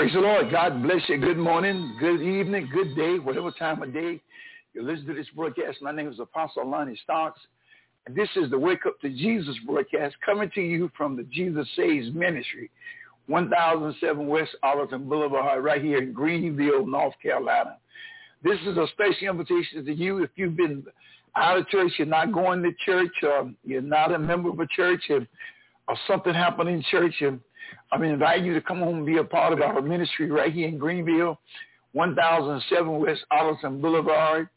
Praise the Lord. God bless you. Good morning, good evening, good day, whatever time of day you listen to this broadcast. My name is Apostle Lonnie Stocks. And this is the Wake Up to Jesus broadcast coming to you from the Jesus Saves Ministry, 1007 West Arlington Boulevard, right here in Greenville, North Carolina. This is a special invitation to you if you've been out of church, you're not going to church, or you're not a member of a church, or, or something happened in church, and I mean, invite you to come home and be a part of our ministry right here in Greenville, 1007 West Arlington Boulevard,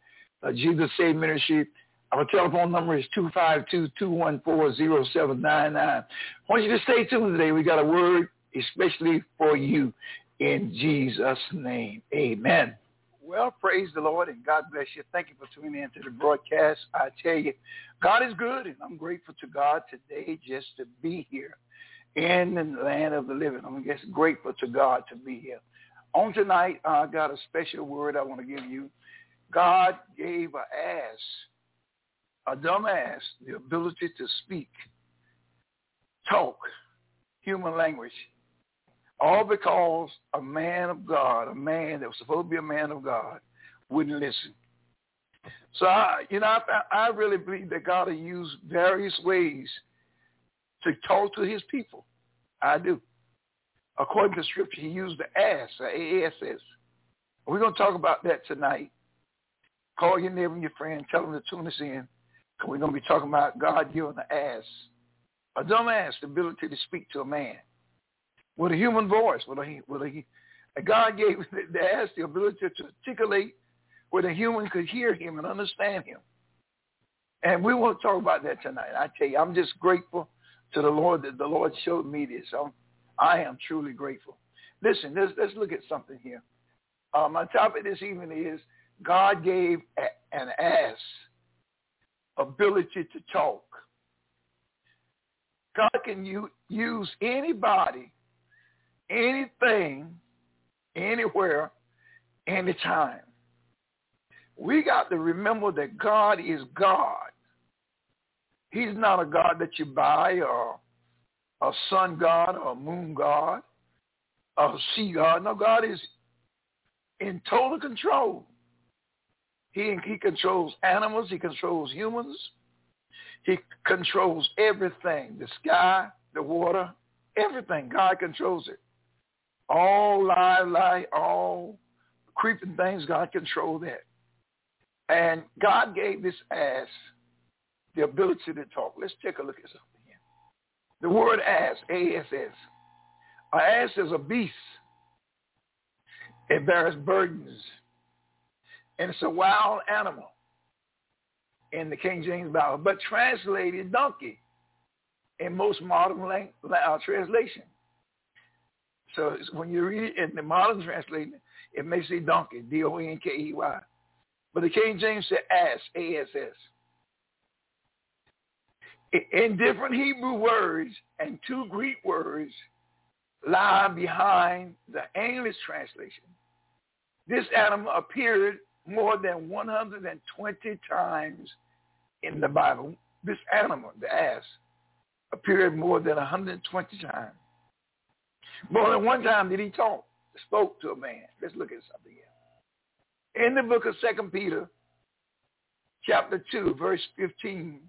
uh, Jesus Save Ministry. Our telephone number is 252-214-0799. I want you to stay tuned today. We got a word especially for you in Jesus' name. Amen. Well, praise the Lord and God bless you. Thank you for tuning in to the broadcast. I tell you, God is good and I'm grateful to God today just to be here in the land of the living. I'm just grateful to God to be here. On tonight, I got a special word I want to give you. God gave a ass, a dumb ass, the ability to speak, talk, human language, all because a man of God, a man that was supposed to be a man of God, wouldn't listen. So, I, you know, I, I really believe that God will use various ways to talk to his people. I do. According to scripture, he used the ass, the ASS. We're going to talk about that tonight. Call your neighbor and your friend. Tell them to tune us in. Because we're going to be talking about God the ass, a dumb ass, the ability to speak to a man with a human voice. With a, with a, God gave the ass the ability to articulate where the human could hear him and understand him. And we won't talk about that tonight. I tell you, I'm just grateful to the Lord that the Lord showed me this. So I am truly grateful. Listen, let's, let's look at something here. Uh, my topic this evening is God gave a, an ass ability to talk. God can u- use anybody, anything, anywhere, anytime. We got to remember that God is God. He's not a God that you buy or a sun god or a moon god or a sea god. No, God is in total control. He, he controls animals. He controls humans. He controls everything, the sky, the water, everything. God controls it. All lie, lie, all creeping things, God control that. And God gave this ass the ability to talk. Let's take a look at something here. The word ass, A-S-S. An ass is a beast. It bears burdens. And it's a wild animal in the King James Bible, but translated donkey in most modern lang- uh, translation. So when you read it in the modern translation, it may say donkey, D-O-N-K-E-Y. But the King James said ass, A-S-S in different Hebrew words and two Greek words lie behind the English translation. This animal appeared more than 120 times in the Bible. This animal, the ass, appeared more than 120 times. More than one time did he talk, spoke to a man. Let's look at something here. In the book of Second Peter, chapter 2, verse 15,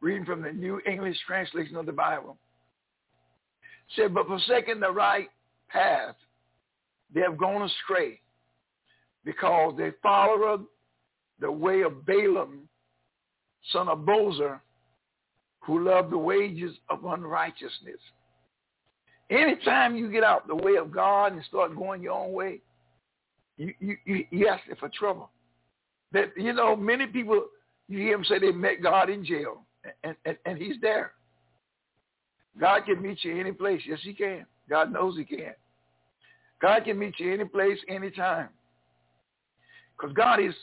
reading from the New English translation of the Bible, said, but forsaking the right path, they have gone astray because they followed the way of Balaam, son of Bosor, who loved the wages of unrighteousness Anytime you get out the way of God and start going your own way, you you you, ask for trouble. That you know, many people you hear them say they met God in jail, and and, and He's there. God can meet you any place. Yes, He can. God knows He can. God can meet you any place, anytime. Because God is,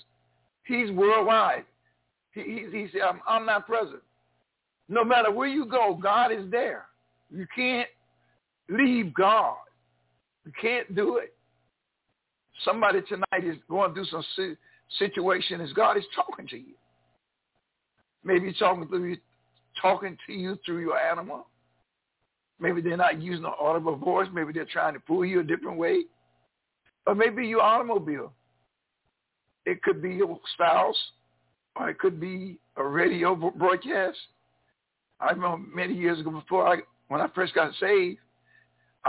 He's worldwide. He, he, he said, I'm, I'm not present. No matter where you go, God is there. You can't leave God. You can't do it. Somebody tonight is going through some situation as God is talking to you. Maybe talking through you, talking to you through your animal. Maybe they're not using an audible voice. Maybe they're trying to pull you a different way. Or maybe your automobile. It could be your spouse, or it could be a radio broadcast. I remember many years ago before I, when I first got saved,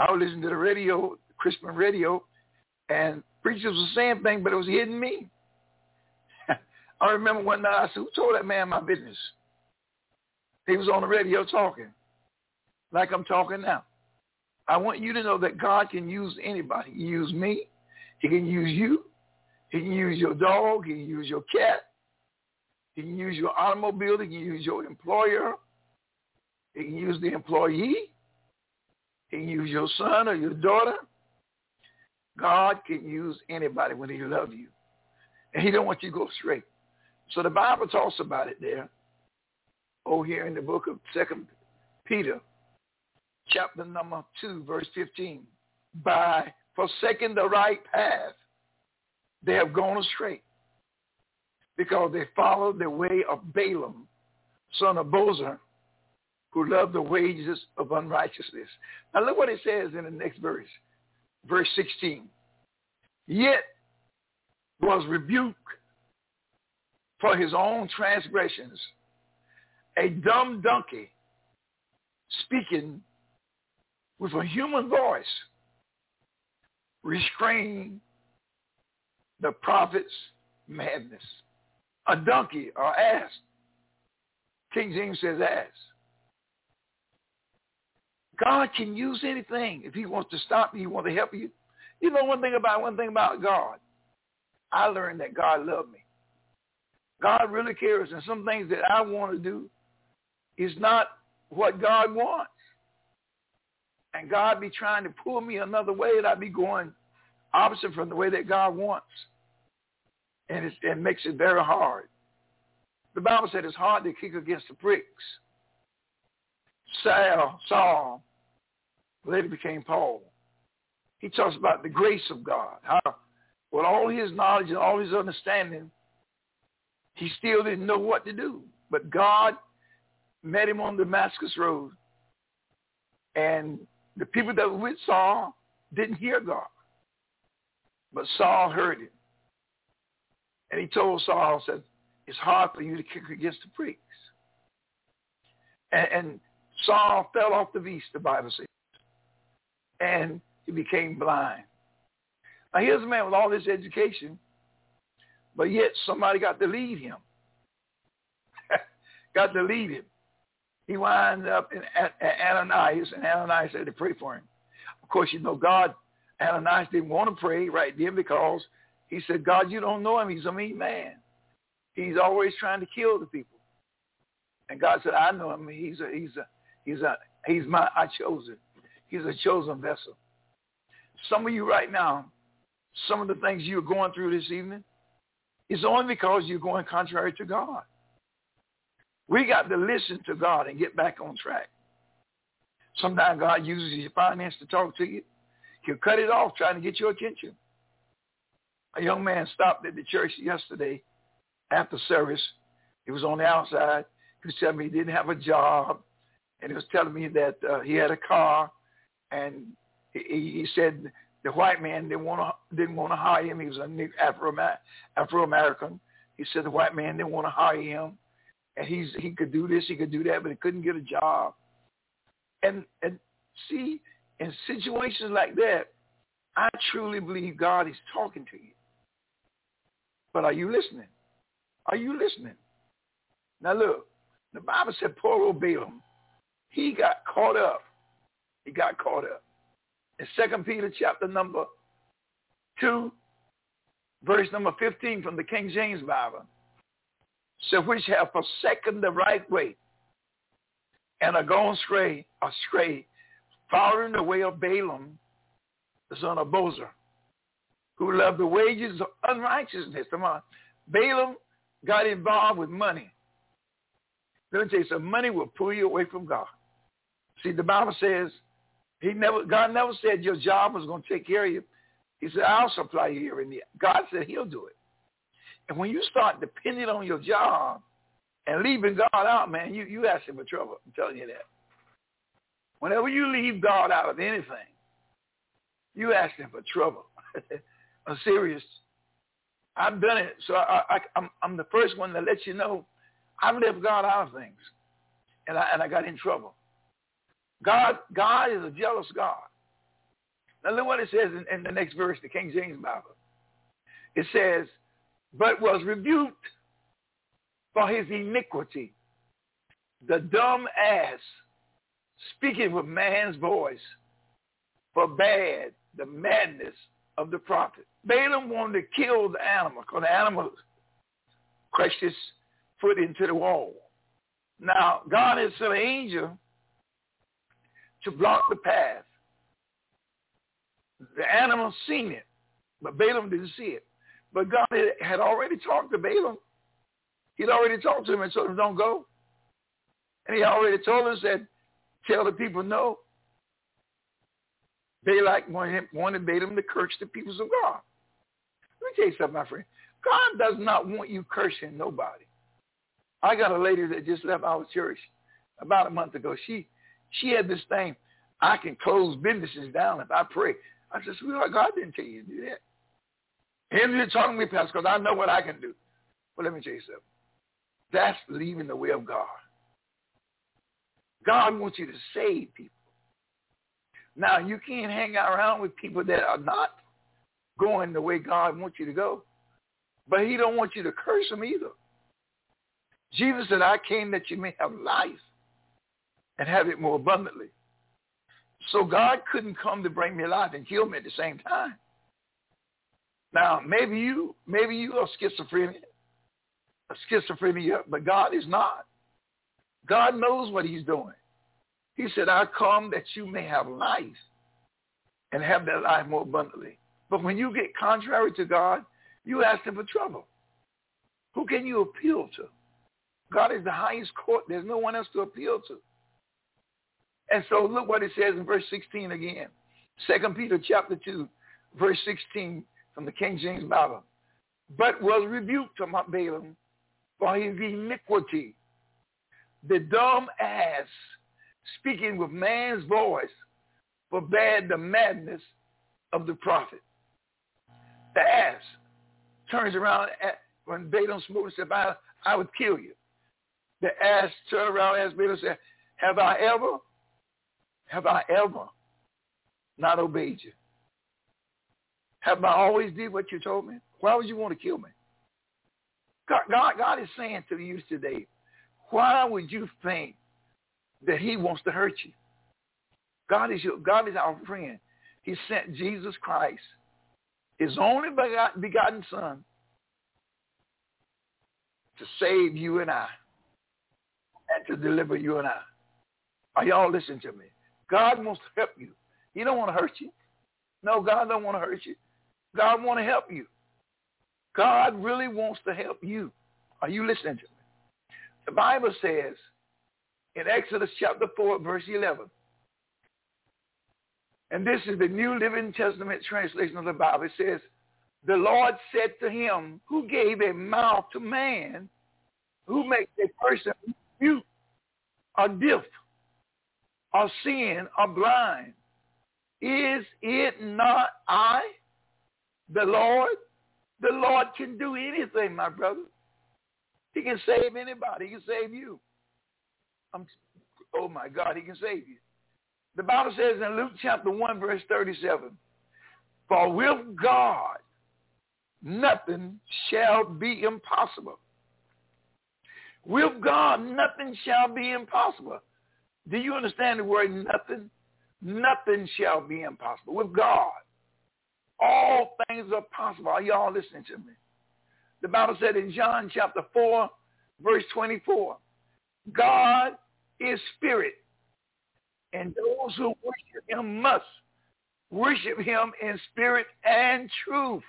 I would listen to the radio, Christian radio, and preachers were saying things, but it was hitting me. I remember one night I said, who told that man my business? He was on the radio talking like I'm talking now. I want you to know that God can use anybody. He can use me. He can use you. He can use your dog. He can use your cat. He can use your automobile. He can use your employer. He can use the employee. Can use your son or your daughter. God can use anybody when he loves you. And he don't want you to go straight. So the Bible talks about it there. Oh, here in the book of Second Peter, chapter number 2, verse 15. By forsaking the right path, they have gone astray because they followed the way of Balaam, son of Bosor, who love the wages of unrighteousness. Now look what it says in the next verse, verse 16. Yet was rebuked for his own transgressions, a dumb donkey speaking with a human voice restrain the prophet's madness. A donkey or ass. King James says ass. God can use anything. If he wants to stop you, he wants to help you. You know one thing about one thing about God. I learned that God loved me. God really cares. And some things that I want to do is not what God wants and God be trying to pull me another way and I be going opposite from the way that God wants. And it makes it very hard. The Bible said it's hard to kick against the pricks. Saul, Saul later became Paul. He talks about the grace of God. How with all his knowledge and all his understanding, he still didn't know what to do. But God met him on Damascus Road and the people that were with Saul didn't hear God. But Saul heard him. And he told Saul, said, it's hard for you to kick against the pricks. And, and Saul fell off the beast, the Bible says. And he became blind. Now here's a man with all this education, but yet somebody got to lead him. got to lead him he winds up in Ananias, and Ananias said to pray for him. Of course, you know, God, Ananias didn't want to pray right then because he said, God, you don't know him. He's a mean man. He's always trying to kill the people. And God said, I know him. He's a, he's a, he's a, he's my, I chosen. He's a chosen vessel. Some of you right now, some of the things you're going through this evening, is only because you're going contrary to God. We got to listen to God and get back on track. Sometimes God uses your finance to talk to you. He'll cut it off trying to get your attention. A young man stopped at the church yesterday after service. He was on the outside. He was telling me he didn't have a job. And he was telling me that uh, he had a car. And he, said the white man didn't want to didn't want to hire him. He was a Afro Afro American. He said the white man didn't want to hire him and he's he could do this, he could do that, but he couldn't get a job. And and see, in situations like that, I truly believe God is talking to you. But are you listening? Are you listening? Now look, the Bible said poor old Balaam, he got caught up. He got caught up. in Second Peter chapter number 2, verse number 15 from the King James Bible. So which have forsaken the right way and are gone astray, astray, following the way of Balaam, the son of Bosor, who loved the wages of unrighteousness. Come on. Balaam got involved with money. Let me tell you something. Money will pull you away from God. See, the Bible says he never, God never said your job was going to take care of you. He said, I'll supply you here and there. God said he'll do it. And when you start depending on your job and leaving God out, man, you, you asking for trouble. I'm telling you that. Whenever you leave God out of anything, you asking for trouble. I'm serious. I've done it. So I, I, I'm, I'm the first one to let you know I've left God out of things. And I, and I got in trouble. God, God is a jealous God. Now look what it says in, in the next verse, the King James Bible. It says, but was rebuked for his iniquity. The dumb ass, speaking with man's voice, forbade the madness of the prophet. Balaam wanted to kill the animal because the animal crushed his foot into the wall. Now, God has sent an angel to block the path. The animal seen it, but Balaam didn't see it. But God had already talked to Balaam. He'd already talked to him and told him, don't go. And he already told him, said, tell the people no. Balak wanted, wanted Balaam to curse the peoples of God. Let me tell you something, my friend. God does not want you cursing nobody. I got a lady that just left our church about a month ago. She she had this thing, I can close businesses down if I pray. I said, sweetheart, God didn't tell you to do that. Him you're talking to me, Pastor, because I know what I can do. But let me tell you something. That's leaving the way of God. God wants you to save people. Now, you can't hang around with people that are not going the way God wants you to go. But he don't want you to curse them either. Jesus said, I came that you may have life and have it more abundantly. So God couldn't come to bring me life and kill me at the same time. Now, maybe you, maybe you are schizophrenic, schizophrenia, but God is not. God knows what he's doing. He said, I come that you may have life and have that life more abundantly. But when you get contrary to God, you ask him for trouble. Who can you appeal to? God is the highest court. There's no one else to appeal to. And so look what it says in verse 16 again. Second Peter chapter 2, verse 16 from the King James Bible. But was rebuked to Mount Balaam for his iniquity. The dumb ass speaking with man's voice forbade the madness of the prophet. The ass turns around at, when Balaam spoke and said, I, I would kill you. The ass turned around and asked Balaam said, have I ever have I ever not obeyed you? Have I always did what you told me? Why would you want to kill me? God, God, God is saying to you today, why would you think that he wants to hurt you? God is your, God is our friend. He sent Jesus Christ, his only begotten son, to save you and I and to deliver you and I. Are y'all listening to me? God wants to help you. He don't want to hurt you. No, God don't want to hurt you. God want to help you. God really wants to help you. Are you listening to me? The Bible says in Exodus chapter 4, verse 11, and this is the New Living Testament translation of the Bible. It says, the Lord said to him, who gave a mouth to man, who makes a person mute or deaf or seeing or blind? Is it not I, the Lord? The Lord can do anything, my brother. He can save anybody. He can save you. I'm, oh my God, he can save you. The Bible says in Luke chapter 1, verse 37, For with God nothing shall be impossible. With God nothing shall be impossible. Do you understand the word nothing? nothing shall be impossible. With God, all things are possible. Are y'all listening to me? The Bible said in John chapter 4, verse 24, God is spirit, and those who worship him must worship him in spirit and truth.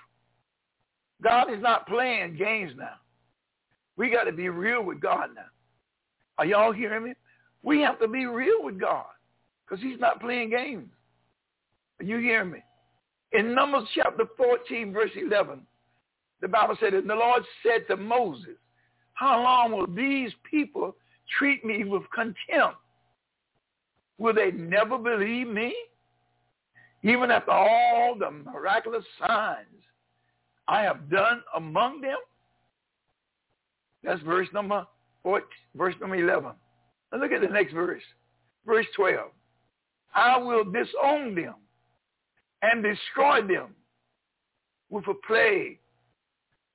God is not playing games now. We got to be real with God now. Are y'all hearing me? We have to be real with God because he's not playing games. You hear me? In Numbers chapter 14, verse 11, the Bible said, and the Lord said to Moses, how long will these people treat me with contempt? Will they never believe me? Even after all the miraculous signs I have done among them? That's verse number 14, verse number 11. Now look at the next verse. Verse 12. I will disown them and destroy them with a plague.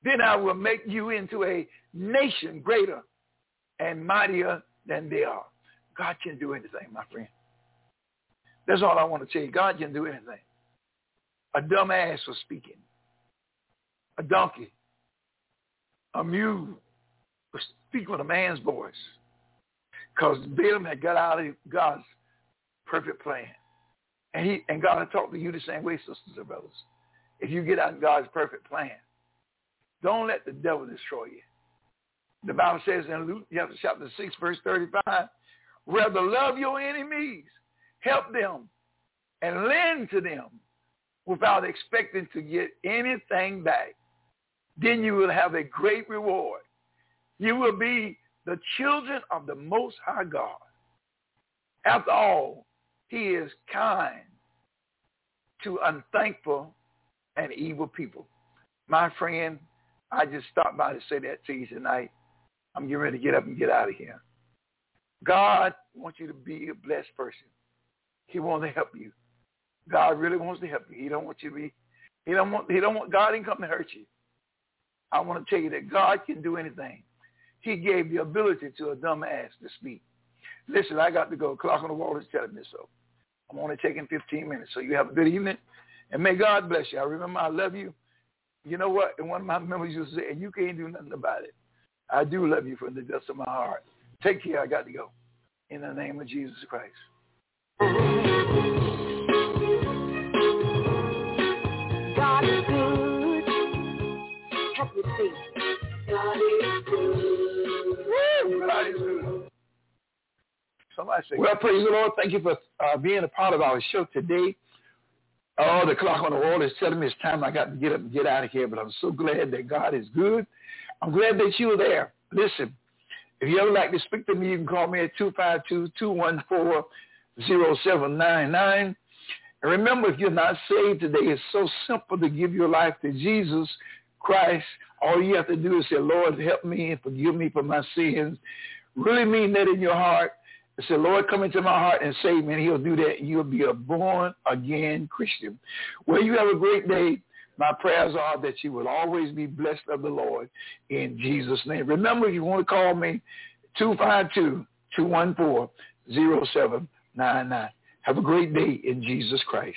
Then I will make you into a nation greater and mightier than they are. God can do anything, my friend. That's all I want to tell you. God can do anything. A dumb ass was speaking. A donkey. A mule was speaking with a man's voice. Because Balaam had got out of God's perfect plan. And he and God had talked to you the same way, sisters and brothers. If you get out of God's perfect plan, don't let the devil destroy you. The Bible says in Luke chapter 6, verse 35, rather love your enemies, help them, and lend to them without expecting to get anything back. Then you will have a great reward. You will be the children of the Most High God. After all, he is kind to unthankful and evil people. My friend, I just stopped by to say that to you tonight. I'm getting ready to get up and get out of here. God wants you to be a blessed person. He wants to help you. God really wants to help you. He don't want you to be. He don't want. He don't want. God didn't come to hurt you. I want to tell you that God can do anything. He gave the ability to a dumb ass to speak. Listen, I got to go. Clock on the wall is telling me so. I'm only taking 15 minutes. So you have a good evening, and may God bless you. I remember I love you. You know what? And one of my members used to say, and you can't do nothing about it. I do love you from the depths of my heart. Take care. I got to go. In the name of Jesus Christ. God is good. Help me sing. Somebody say, well, praise the Lord. Thank you for uh, being a part of our show today. Oh, the clock on the wall is telling me it's time I got to get up and get out of here, but I'm so glad that God is good. I'm glad that you are there. Listen, if you ever like to speak to me, you can call me at 252-214-0799. And remember, if you're not saved today, it's so simple to give your life to Jesus Christ. All you have to do is say, Lord, help me and forgive me for my sins. Really mean that in your heart. Say, Lord, come into my heart and save me. And he'll do that. You'll be a born-again Christian. Well, you have a great day. My prayers are that you will always be blessed of the Lord in Jesus' name. Remember, if you want to call me, 252-214-0799. Have a great day in Jesus Christ.